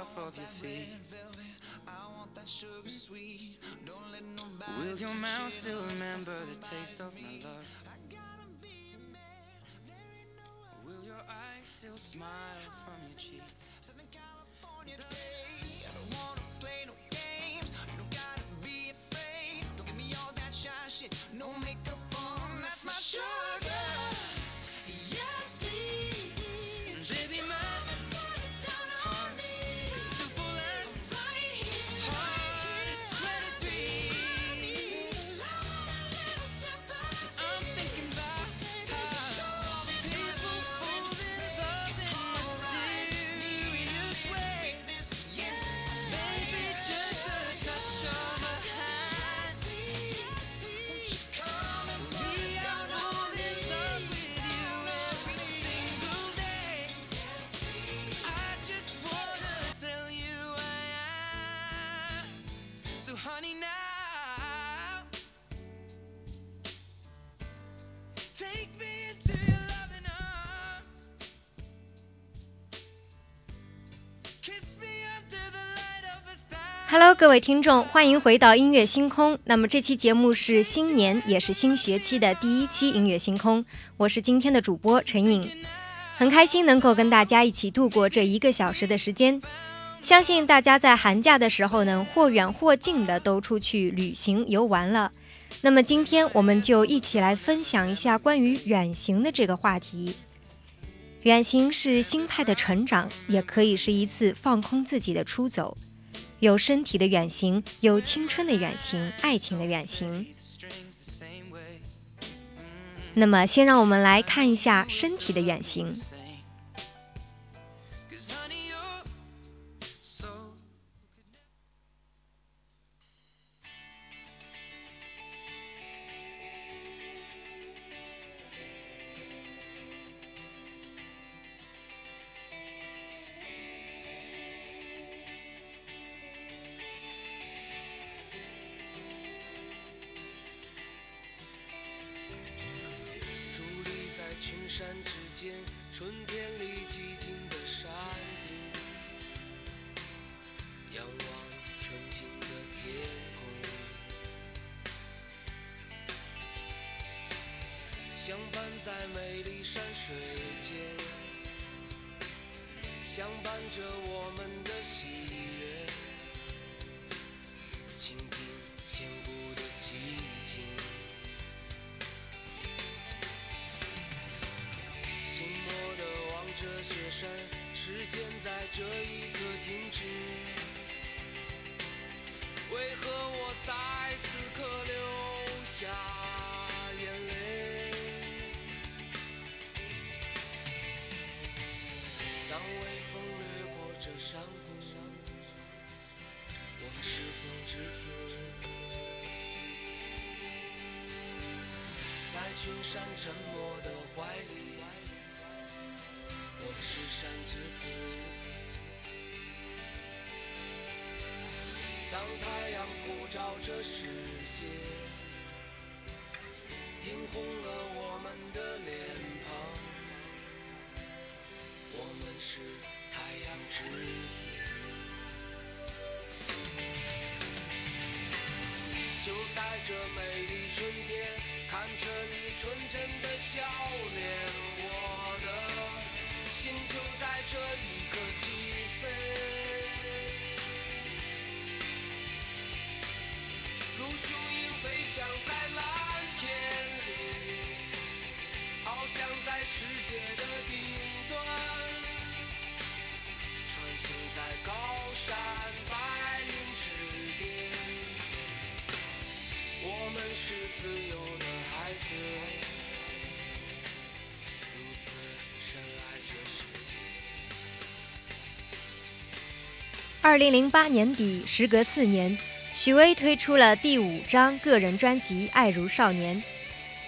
Off of your feet. Will your mouth still remember the taste of my love? Will your eyes still smile from your cheek? So California day, I don't wanna play no games, you gotta be afraid. Look at me all that shy shit. No makeup on, that's my sugar. Hello，各位听众，欢迎回到音乐星空。那么这期节目是新年，也是新学期的第一期音乐星空。我是今天的主播陈颖，很开心能够跟大家一起度过这一个小时的时间。相信大家在寒假的时候呢，或远或近的都出去旅行游玩了。那么今天我们就一起来分享一下关于远行的这个话题。远行是心态的成长，也可以是一次放空自己的出走。有身体的远行，有青春的远行，爱情的远行。那么，先让我们来看一下身体的远行。山，时间在这一刻停止。为何我在此刻流下眼泪？当微风掠过这山谷，我们是否知此？在群山沉默的怀里，山之子。当太阳普照这世界，映红了我们的脸庞，我们是太阳之子。就在这美丽春天，看着你纯真的笑脸，心就在这一刻起飞如雄鹰飞翔在蓝天里翱翔在世界的顶端。穿行在高山白云之巅。我们是自由的孩子。二零零八年底，时隔四年，许巍推出了第五张个人专辑《爱如少年》。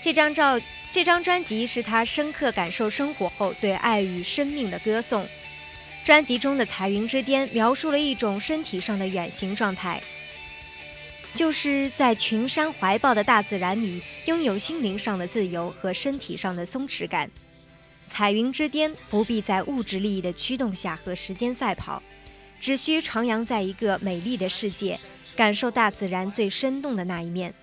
这张照，这张专辑是他深刻感受生活后对爱与生命的歌颂。专辑中的《彩云之巅》描述了一种身体上的远行状态，就是在群山怀抱的大自然里，拥有心灵上的自由和身体上的松弛感。彩云之巅不必在物质利益的驱动下和时间赛跑，只需徜徉在一个美丽的世界，感受大自然最生动的那一面。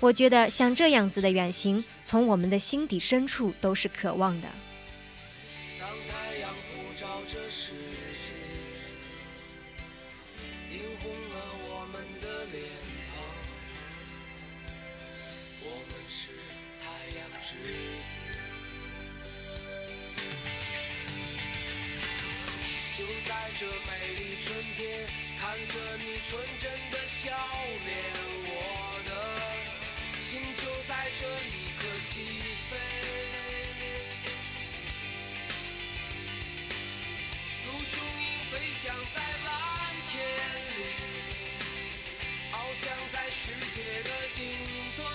我觉得像这样子的远行，从我们的心底深处都是渴望的。纯真的笑脸，我的心就在这一刻起飞。如雄鹰飞翔在蓝天里，翱翔在世界的顶端，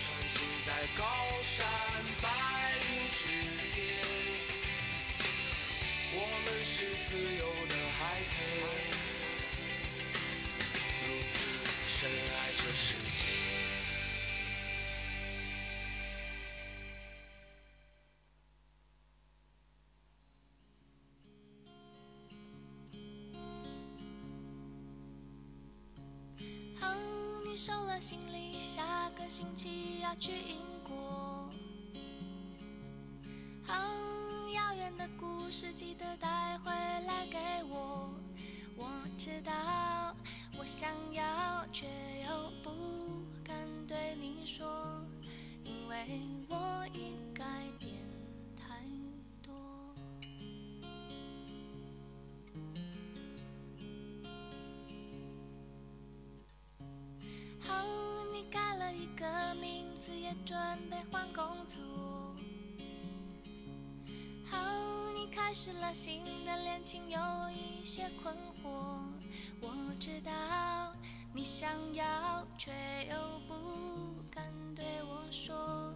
穿行在高山白云之巅。我们是自由的孩子，如此深爱这世界。哦，你收了行李，下个星期要去英国。哦，的故事记得带回来给我。我知道，我想要，却又不敢对你说，因为我已改变太多。哦，你改了一个名字，也准备换工作。开始了新的恋情，有一些困惑。我知道你想要，却又不敢对我说，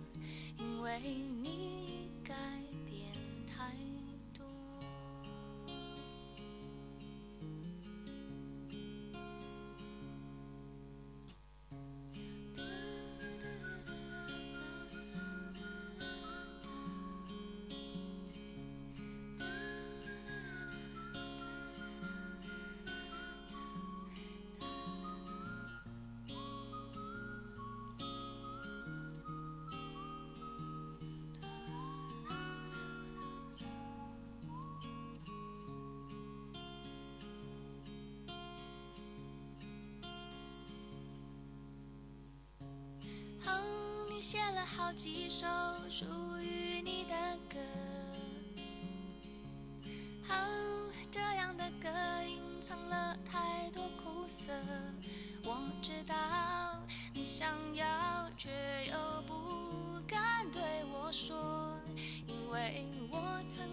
因为你改变太写了好几首属于你的歌。哦，这样的歌隐藏了太多苦涩。我知道你想要，却又不敢对我说，因为我曾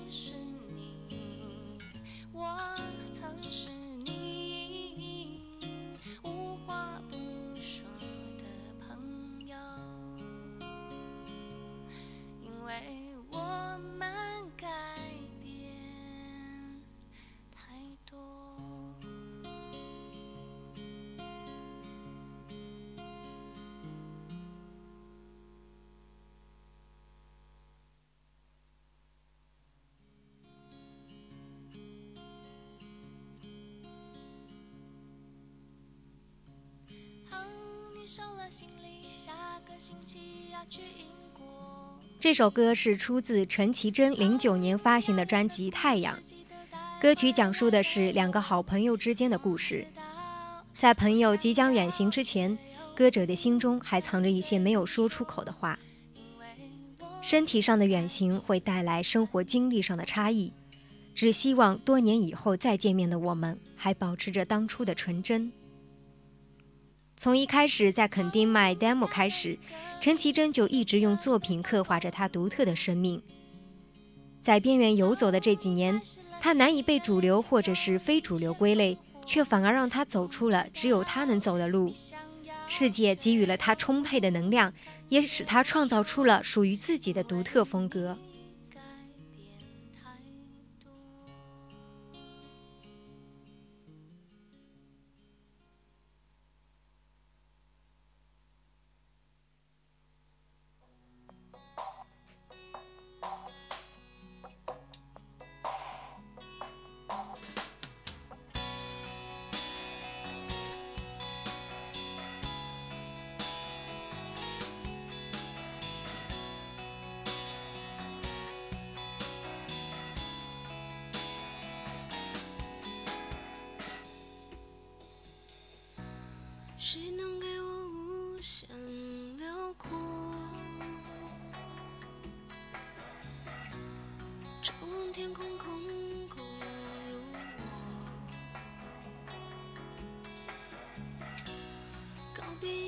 收了，这首歌是出自陈绮贞零九年发行的专辑《太阳》。歌曲讲述的是两个好朋友之间的故事。在朋友即将远行之前，歌者的心中还藏着一些没有说出口的话。身体上的远行会带来生活经历上的差异，只希望多年以后再见面的我们还保持着当初的纯真。从一开始在垦丁卖 demo 开始，陈绮贞就一直用作品刻画着她独特的生命。在边缘游走的这几年，她难以被主流或者是非主流归类，却反而让她走出了只有她能走的路。世界给予了她充沛的能量，也使她创造出了属于自己的独特风格。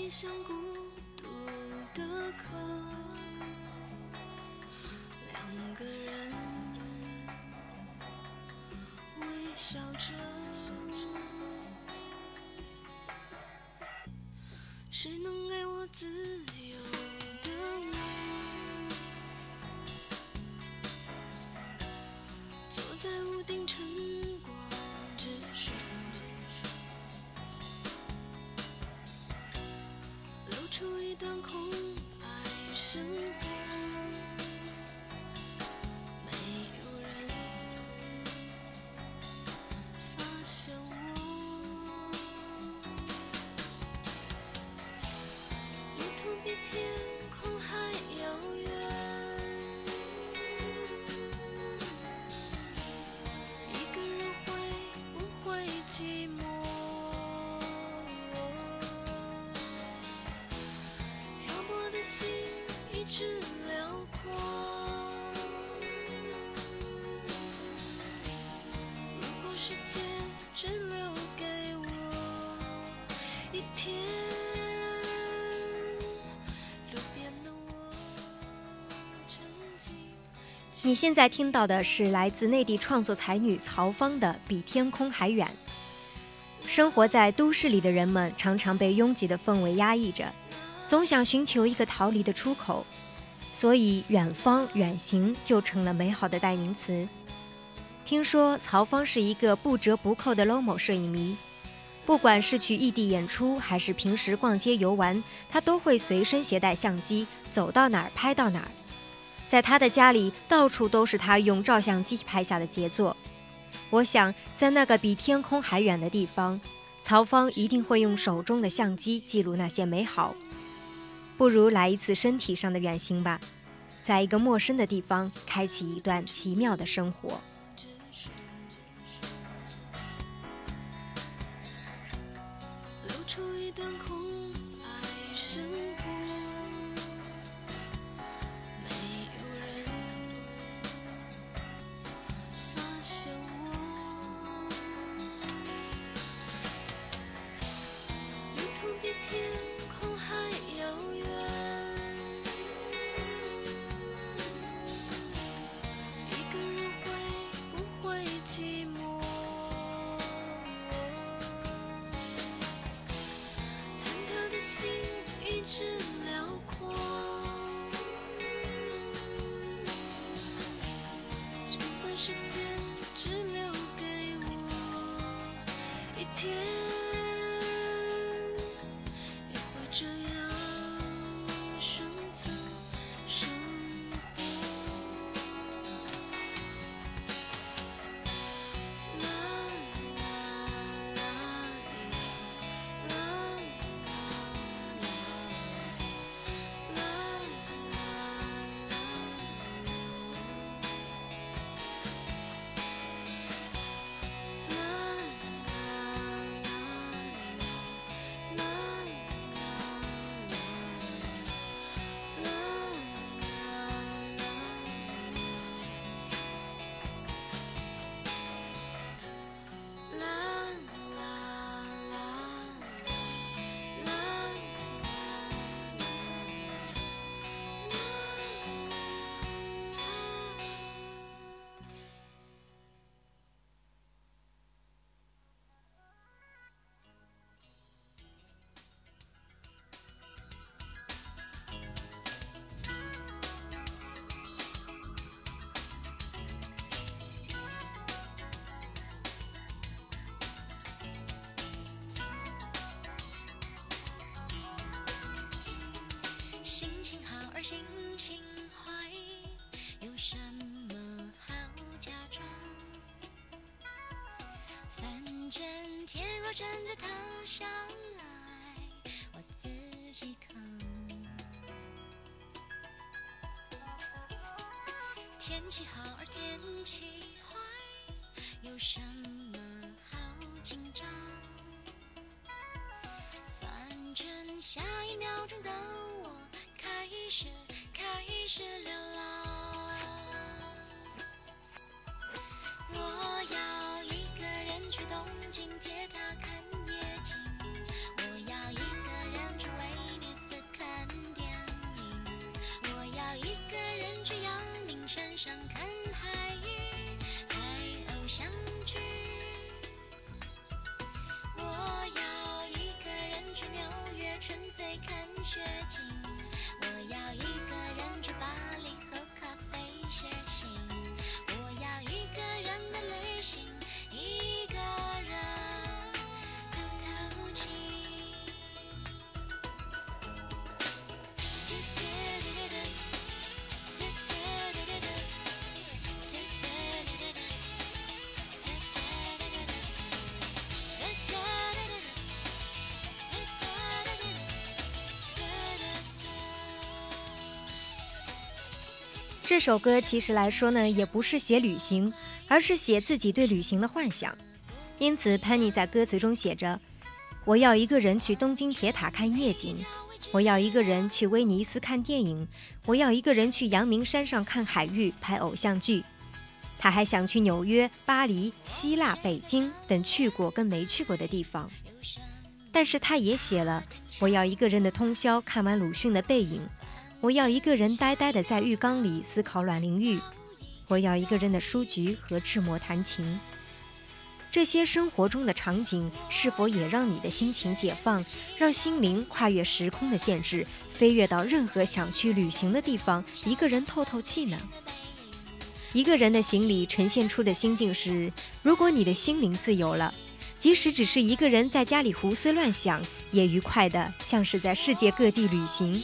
像孤独的客，两个人微笑着。谁能给我自由的我？坐在屋顶你现在听到的是来自内地创作才女曹芳的《比天空还远》。生活在都市里的人们常常被拥挤的氛围压抑着，总想寻求一个逃离的出口，所以远方、远行就成了美好的代名词。听说曹芳是一个不折不扣的 LOMO 摄影迷，不管是去异地演出，还是平时逛街游玩，他都会随身携带相机，走到哪儿拍到哪儿。在他的家里，到处都是他用照相机拍下的杰作。我想，在那个比天空还远的地方，曹芳一定会用手中的相机记录那些美好。不如来一次身体上的远行吧，在一个陌生的地方，开启一段奇妙的生活。心情坏，有什么好假装？反正天若真的塌下来，我自己扛。天气好而天气坏，有什么好紧张？反正下一秒钟的开始流浪。我要一个人去东京铁塔看夜景，我要一个人去威尼斯看电影，我要一个人去阳明山上看海鱼，拍偶像剧。我要一个人去纽约纯粹看雪景，这首歌其实来说呢，也不是写旅行，而是写自己对旅行的幻想。因此，Penny 在歌词中写着：“我要一个人去东京铁塔看夜景，我要一个人去威尼斯看电影，我要一个人去阳明山上看海域拍偶像剧。”他还想去纽约、巴黎、希腊、北京等去过跟没去过的地方。但是他也写了：“我要一个人的通宵看完鲁迅的《背影》。”我要一个人呆呆地在浴缸里思考阮玲玉，我要一个人的书局和志摩弹琴。这些生活中的场景，是否也让你的心情解放，让心灵跨越时空的限制，飞跃到任何想去旅行的地方，一个人透透气呢？一个人的行李呈现出的心境是：如果你的心灵自由了，即使只是一个人在家里胡思乱想，也愉快的像是在世界各地旅行。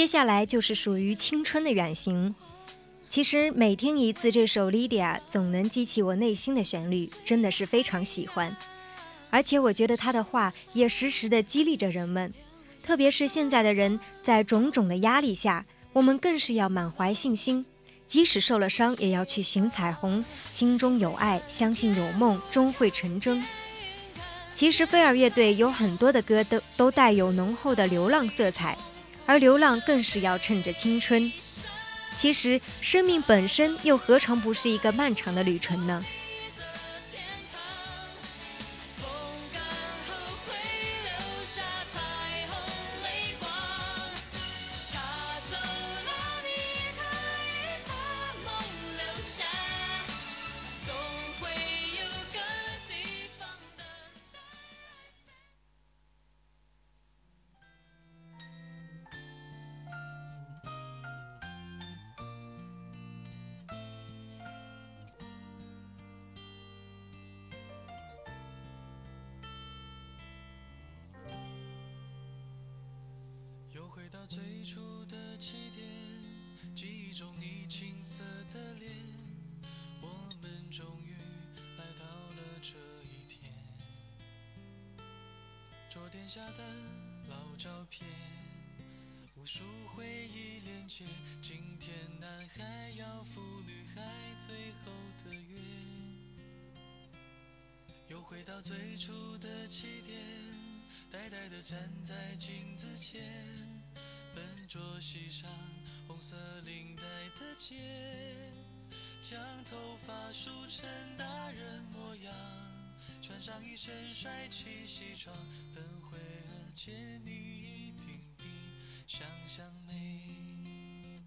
接下来就是属于青春的远行。其实每听一次这首《Lydia》，总能激起我内心的旋律，真的是非常喜欢。而且我觉得他的话也时时的激励着人们，特别是现在的人，在种种的压力下，我们更是要满怀信心，即使受了伤，也要去寻彩虹，心中有爱，相信有梦终会成真。其实飞儿乐队有很多的歌都都带有浓厚的流浪色彩，而流浪更是要趁着青春。其实生命本身又何尝不是一个漫长的旅程呢？回到最初的起点，呆呆地站在镜子前，笨拙系上红色领带的结，将头发梳成大人模样，穿上一身帅气西装，等会儿见你一定比想象美。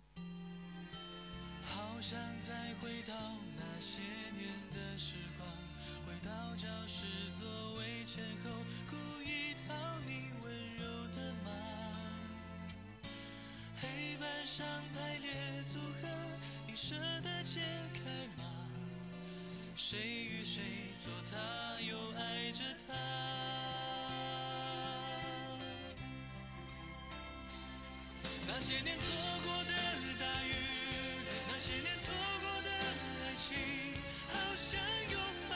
好想再回到那些年的时光，回到教室座位前后，故意讨你温柔的骂。黑板上排列组合，你舍得解开吗？谁与谁做他，又爱着他？那些年错过的大雨，那些年错过的爱情，好想拥抱，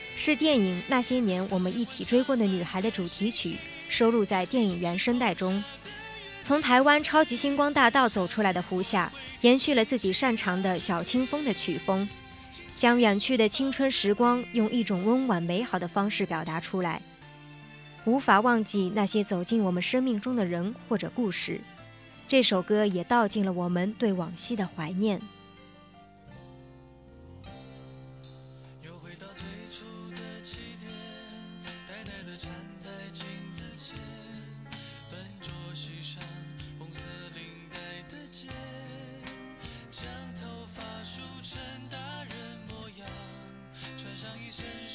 是电影《那些年我们一起追过的女孩》的主题曲，收录在电影原声带中。从台湾超级星光大道走出来的胡夏，延续了自己擅长的小清风的曲风，将远去的青春时光用一种温婉美好的方式表达出来。无法忘记那些走进我们生命中的人或者故事，这首歌也道尽了我们对往昔的怀念。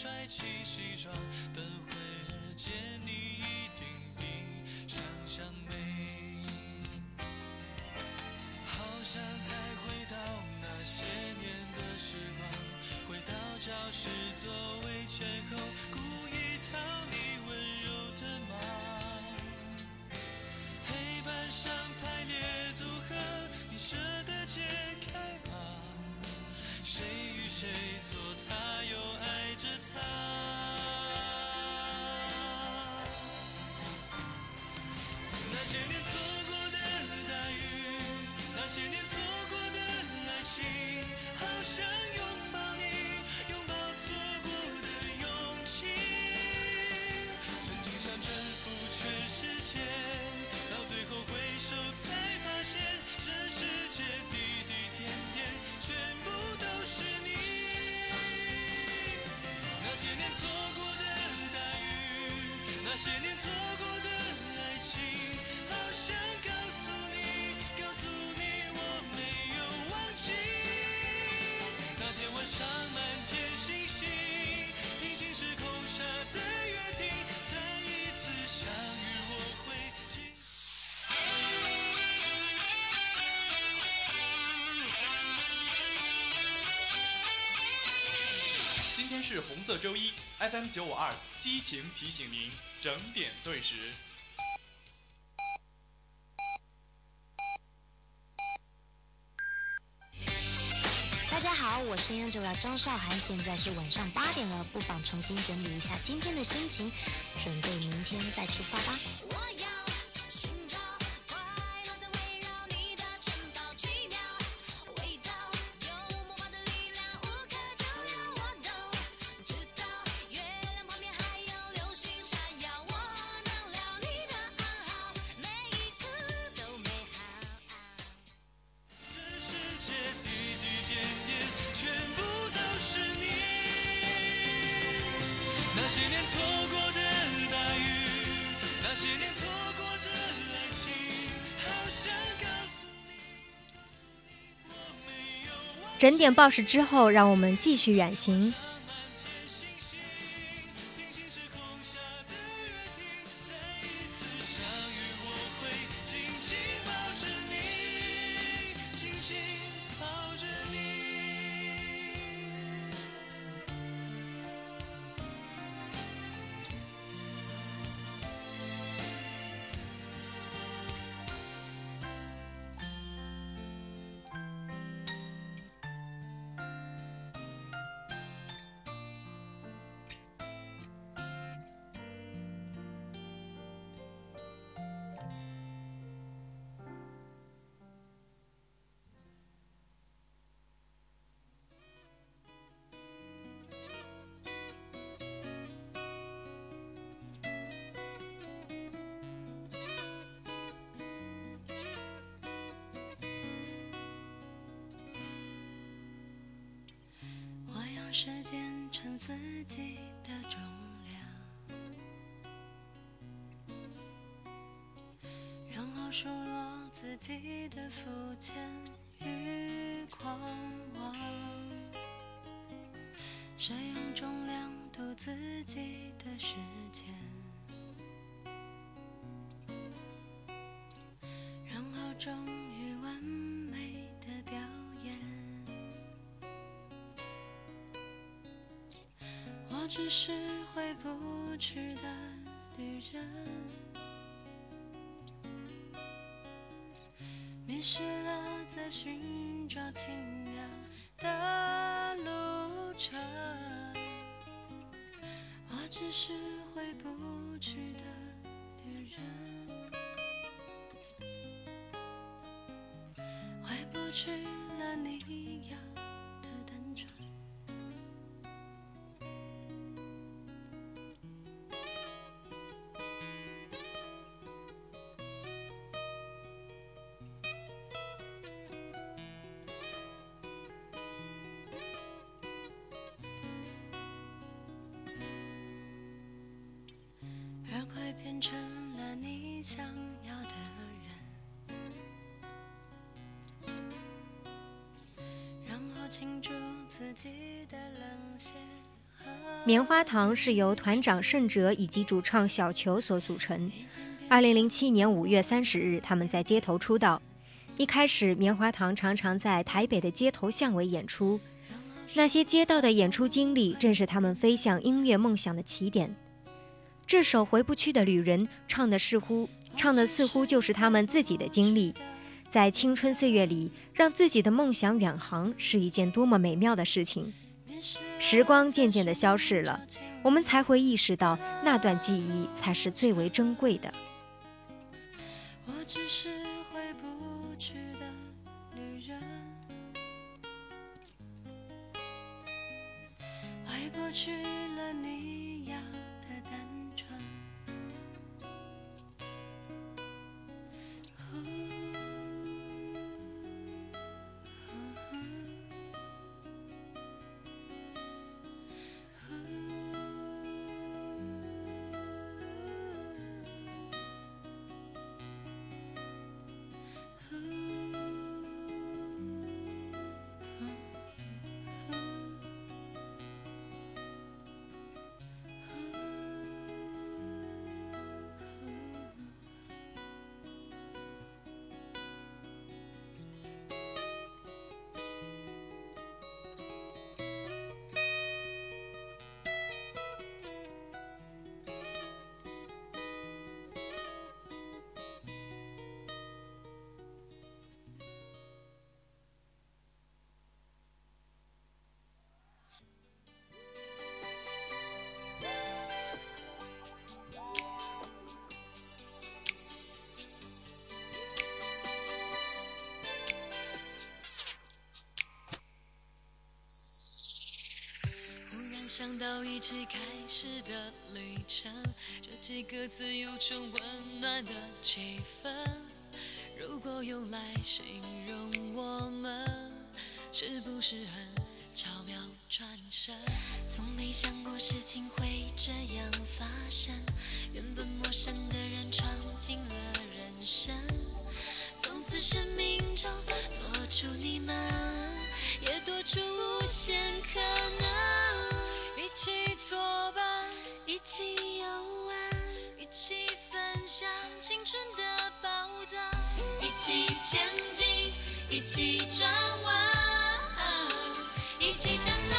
帅气西装，等会儿见你一定比想象美。好想再回到那些年的时光，回到教室座位前后，故意讨你温柔的骂。黑板上排列组合，你舍得解开吗？谁与谁做他，又爱着他。那些年错过的大雨，那些年错过的爱情，好想拥抱你，拥抱错过的手才发现，这世界滴滴点点，全部都是你。那些年错过的大雨，那些年错过的爱情，好想告诉你，告诉你我没有忘记。那天晚上满天星星，平行时空下的今天是红色周一，FM 九五二激情提醒您整点对时。大家好，我是烟主的张韶涵，现在是晚上八点了，不妨重新整理一下今天的心情，准备明天再出发吧。整点报时之后，让我们继续远行。时间称自己的重量，然后数落自己的肤浅与狂妄。谁用重量度自己的时间？人，迷失了在寻找清凉的路程，我只是回不去的女人，回不去而快变成了你想要的人，然后庆祝自己的冷血和棉花糖是由团长盛哲以及主唱小球所组成。二零零七年五月三十日，他们在街头出道。一开始，棉花糖常常在台北的街头巷尾演出，那些街道的演出经历正是他们飞向音乐梦想的起点。这首《回不去的旅人》唱的似乎唱的似乎就是他们自己的经历，在青春岁月里，让自己的梦想远航是一件多么美妙的事情。时光渐渐的消逝了，我们才会意识到那段记忆才是最为珍贵的。我只是回不去的女人，回不去了你 heart. 到一起开始的旅程，这几个字有种温暖的气氛。如果用来形容我们，是不是很巧妙转身？从没想过事情会这样发生，原本陌生的人闯进了人生，从此生命中多出你们，也多出无限可。前进，一起转弯，一起向下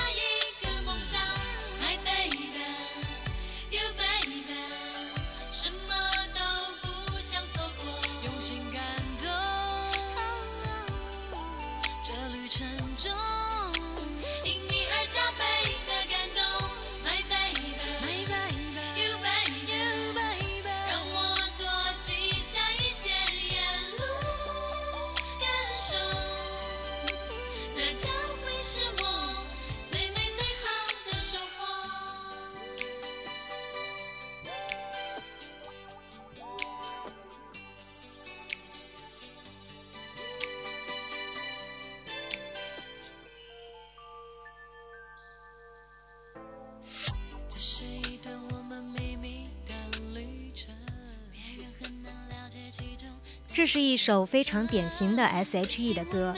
这是一首非常典型的 S.H.E 的歌。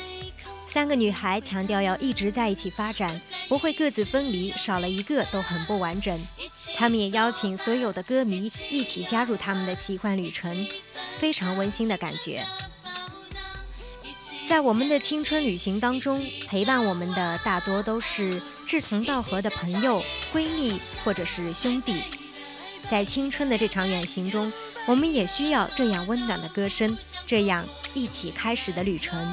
三个女孩强调要一直在一起发展，不会各自分离，少了一个都很不完整。他们也邀请所有的歌迷一起加入他们的奇幻旅程，非常温馨的感觉。在我们的青春旅行当中，陪伴我们的大多都是志同道合的朋友、闺蜜或者是兄弟。在青春的这场远行中，我们也需要这样温暖的歌声，这样一起开始的旅程。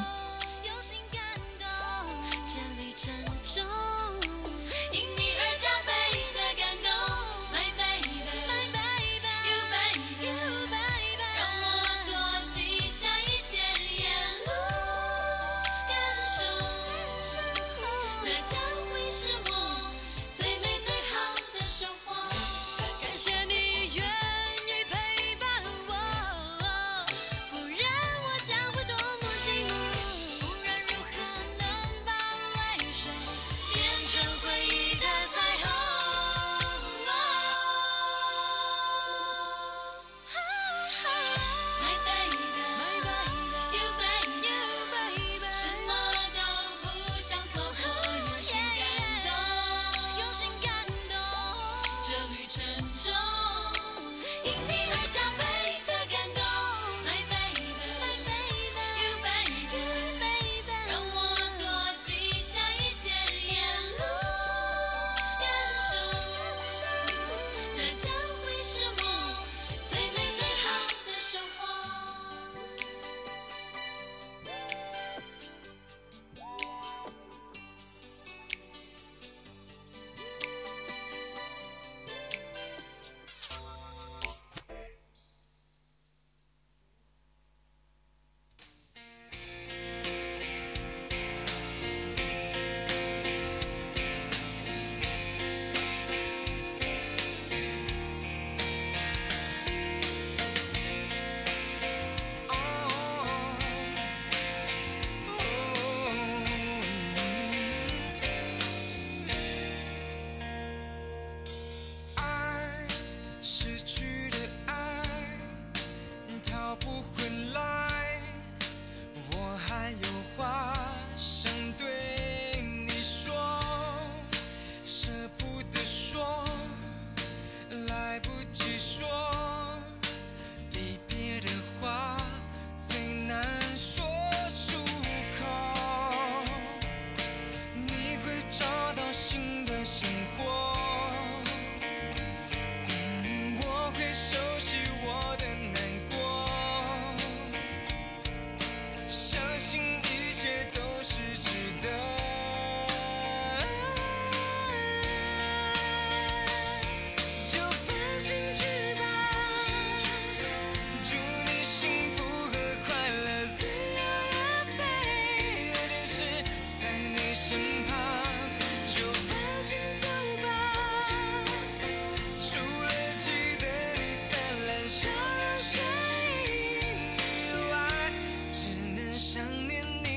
想念你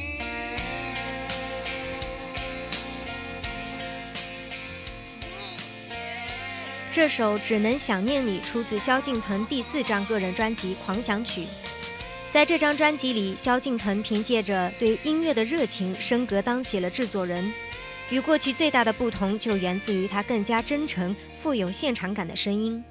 这首只能想念你出自萧敬腾第四张个人专辑狂想曲。在这张专辑里萧敬腾凭借着对音乐的热情升格当起了制作人。与过去最大的不同就源自于他更加真诚富有现场感的声音。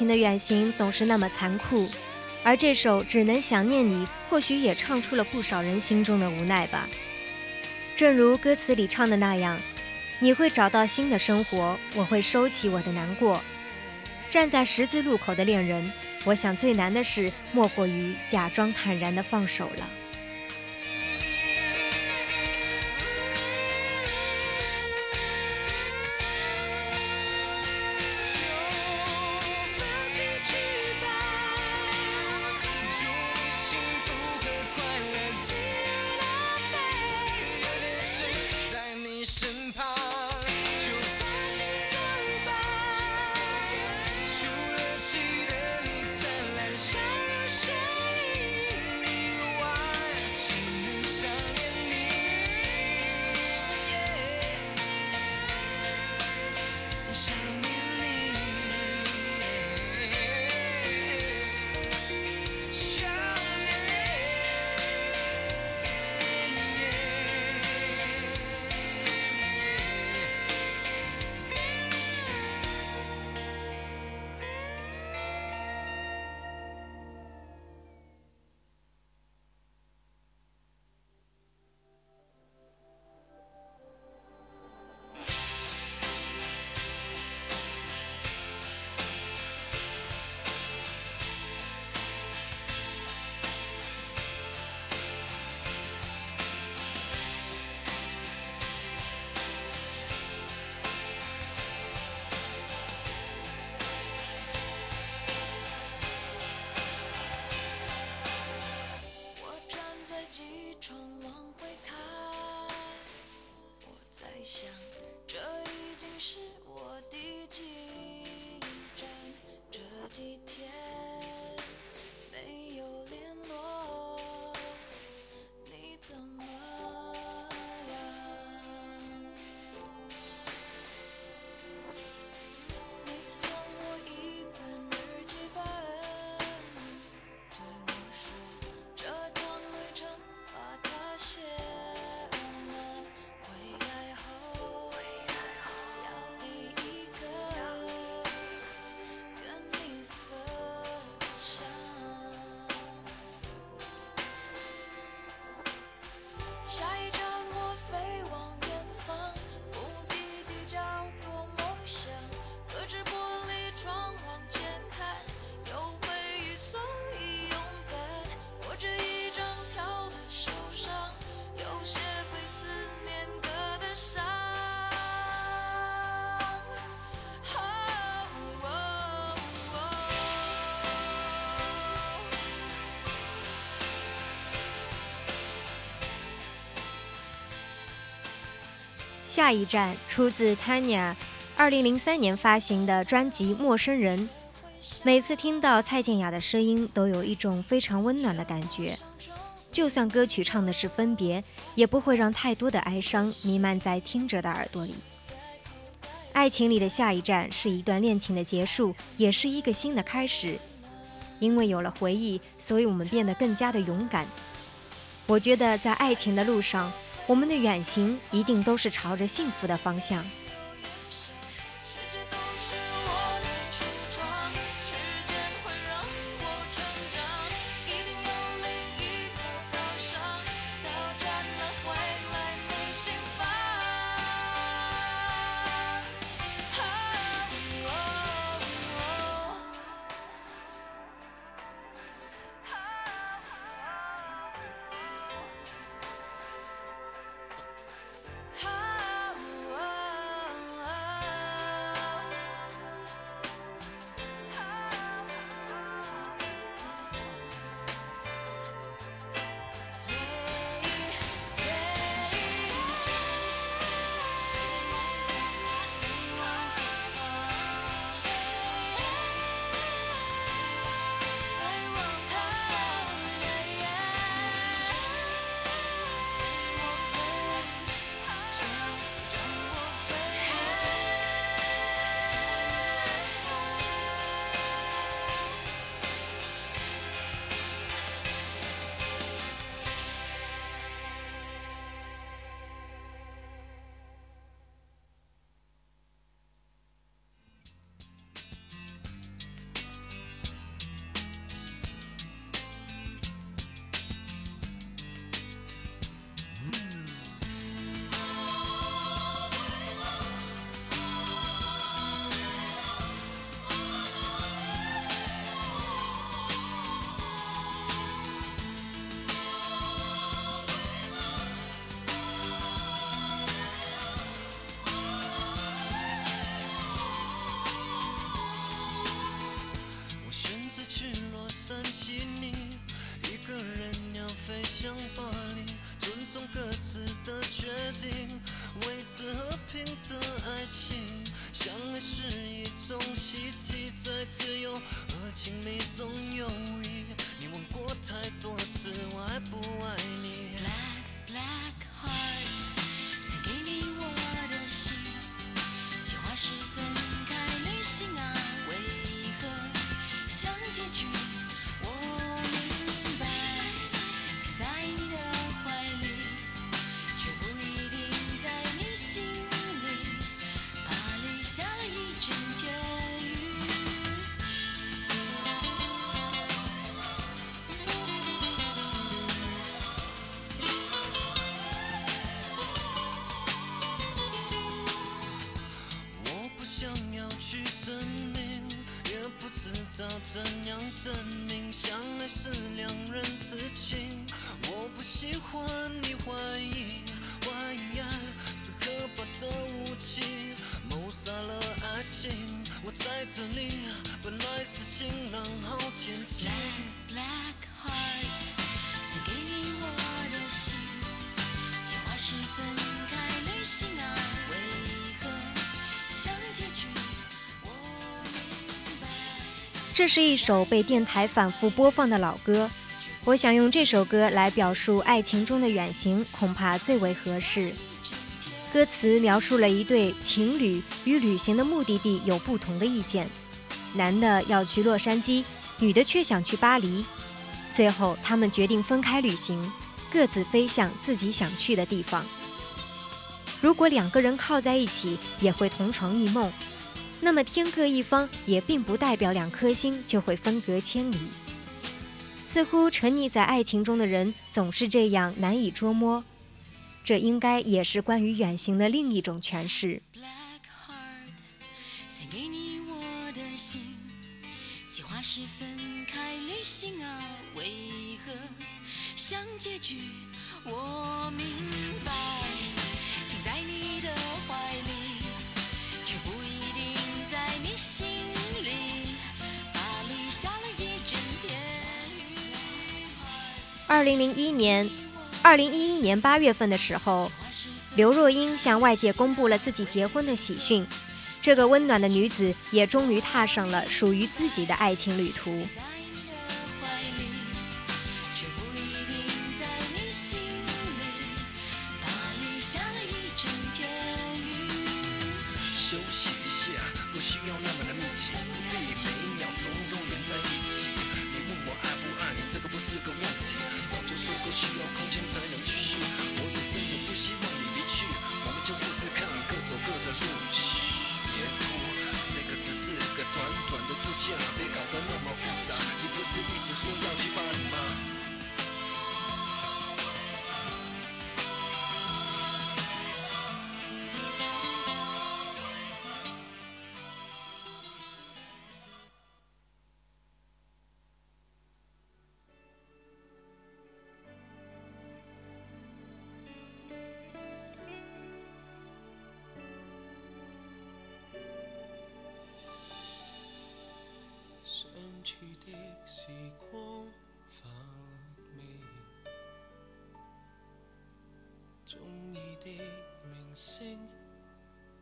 情的远行总是那么残酷而这首只能想念你或许也唱出了不少人心中的无奈吧。正如歌词里唱的那样你会找到新的生活我会收起我的难过。站在十字路口的恋人我想最难的事莫过于假装坦然的放手了。下一站出自 Tanya 2003年发行的专辑《陌生人》。每次听到蔡健雅的声音，都有一种非常温暖的感觉。就算歌曲唱的是分别，也不会让太多的哀伤弥漫在听者的耳朵里。爱情里的下一站是一段恋情的结束，也是一个新的开始。因为有了回忆，所以我们变得更加的勇敢。我觉得在爱情的路上，我们的远行一定都是朝着幸福的方向。自由和亲密中游移。你问过太多次，我爱不爱你？是一首被电台反复播放的老歌，我想用这首歌来表述爱情中的远行，恐怕最为合适。歌词描述了一对情侣与旅行的目的地有不同的意见，男的要去洛杉矶，女的却想去巴黎。最后，他们决定分开旅行，各自飞向自己想去的地方。如果两个人靠在一起，也会同床异梦。那么天各一方也并不代表两颗心就会分隔千里。似乎沉溺在爱情中的人总是这样难以捉摸，这应该也是关于远行的另一种诠释。Black heart，送给你我的心，计划是分开旅行啊，为何像结局？我明二零零一年，二零一一年八月份的时候，刘若英向外界公布了自己结婚的喜讯，这个温暖的女子也终于踏上了属于自己的爱情旅途。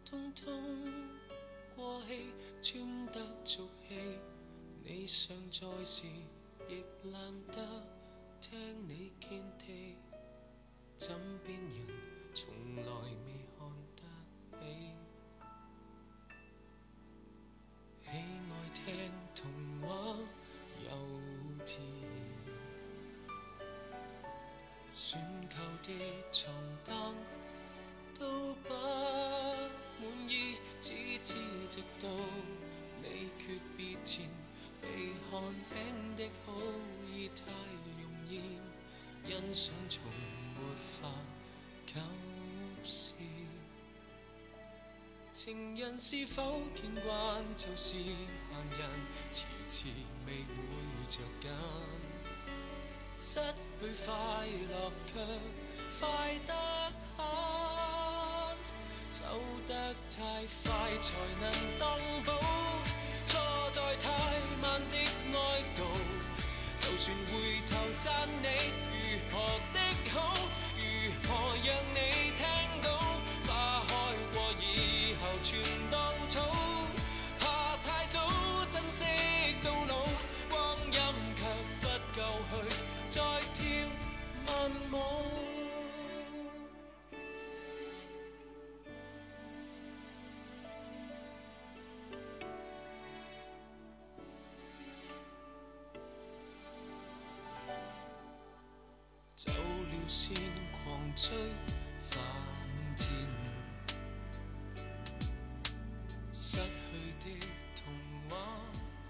通通过气，穿得俗气。你尚在时，亦懒得听你见地。枕边人从来未是否见惯就是行人，迟迟未会着紧，失去快乐却快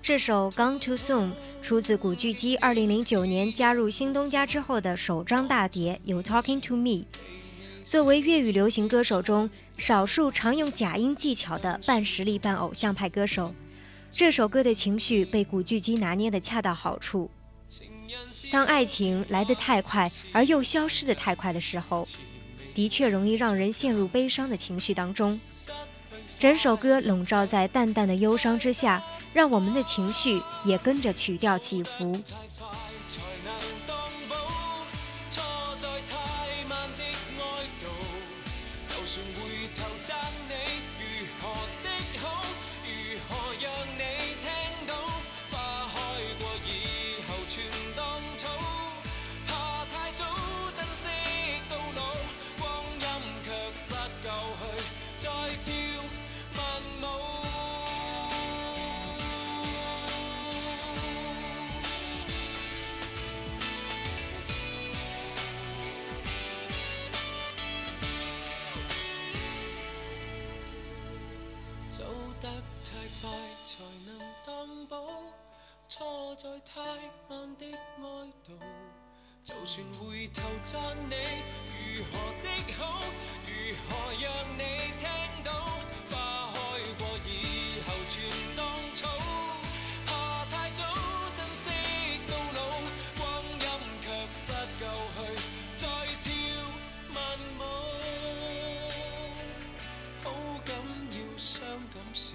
这首《Gone Too Soon》出自古巨基2009年加入新东家之后的首张大碟《You Talking to Me》。作为粤语流行歌手中少数常用假音技巧的半实力半偶像派歌手，这首歌的情绪被古巨基拿捏得恰到好处。当爱情来得太快而又消失得太快的时候，的确容易让人陷入悲伤的情绪当中。整首歌笼罩在淡淡的忧伤之下，让我们的情绪也跟着曲调起伏。太慢的哀悼。就算回头赞你如何的好，如何让你听到花开过以后全当草。怕太早珍惜到老，光阴却不够去再跳慢舞。好感要伤感时。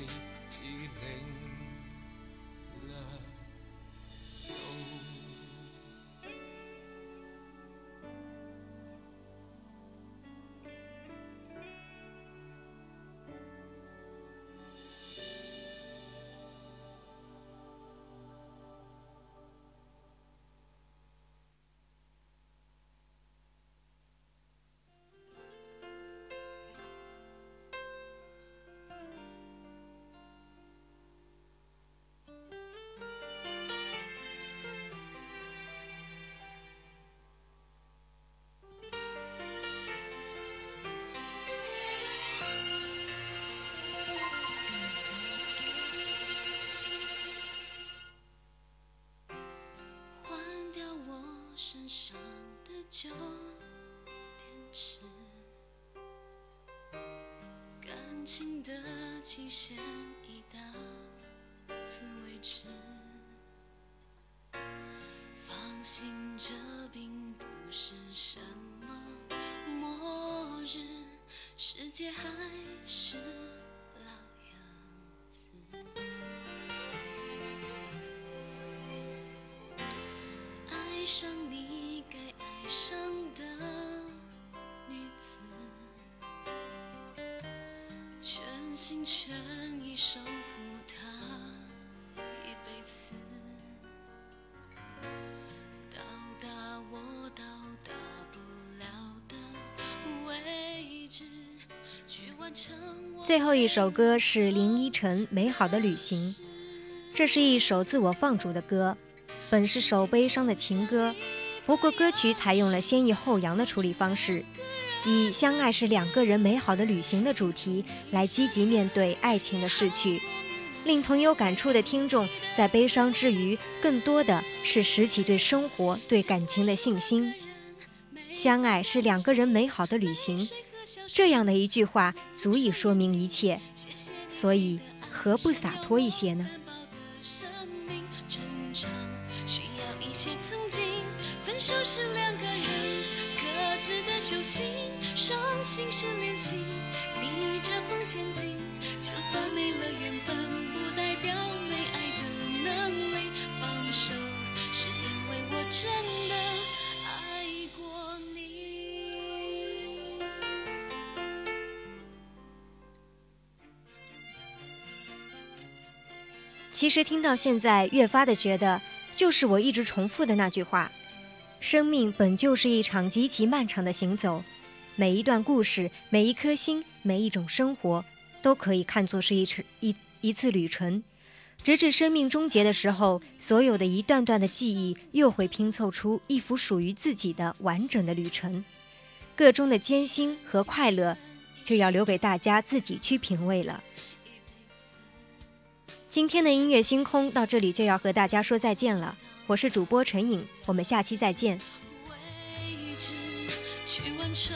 情的期限已到此为止。放心，这并不是什么末日，世界还是最后一首歌是林依晨《美好的旅行》，这是一首自我放逐的歌，本是首悲伤的情歌，不过歌曲采用了先抑后扬的处理方式，以相爱是两个人美好的旅行的主题来积极面对爱情的逝去，令同有感触的听众在悲伤之余，更多的是拾起对生活、对感情的信心。相爱是两个人美好的旅行，这样的一句话足以说明一切。所以，何不洒脱一些呢？生命成长需要一些曾经，分手是两个人各自的修行，伤心是练习，逆着风前进。就算没了原本，不代表没爱的能力。放手是因为我真的其实听到现在，越发的觉得，就是我一直重复的那句话：生命本就是一场极其漫长的行走，每一段故事，每一颗心，每一种生活，都可以看作是一程一一次旅程。直至生命终结的时候，所有的一段段的记忆，又会拼凑出一幅属于自己的完整的旅程。个中的艰辛和快乐，就要留给大家自己去品味了。今天的音乐星空到这里就要和大家说再见了，我是主播陈颖，我们下期再见。未知，去完成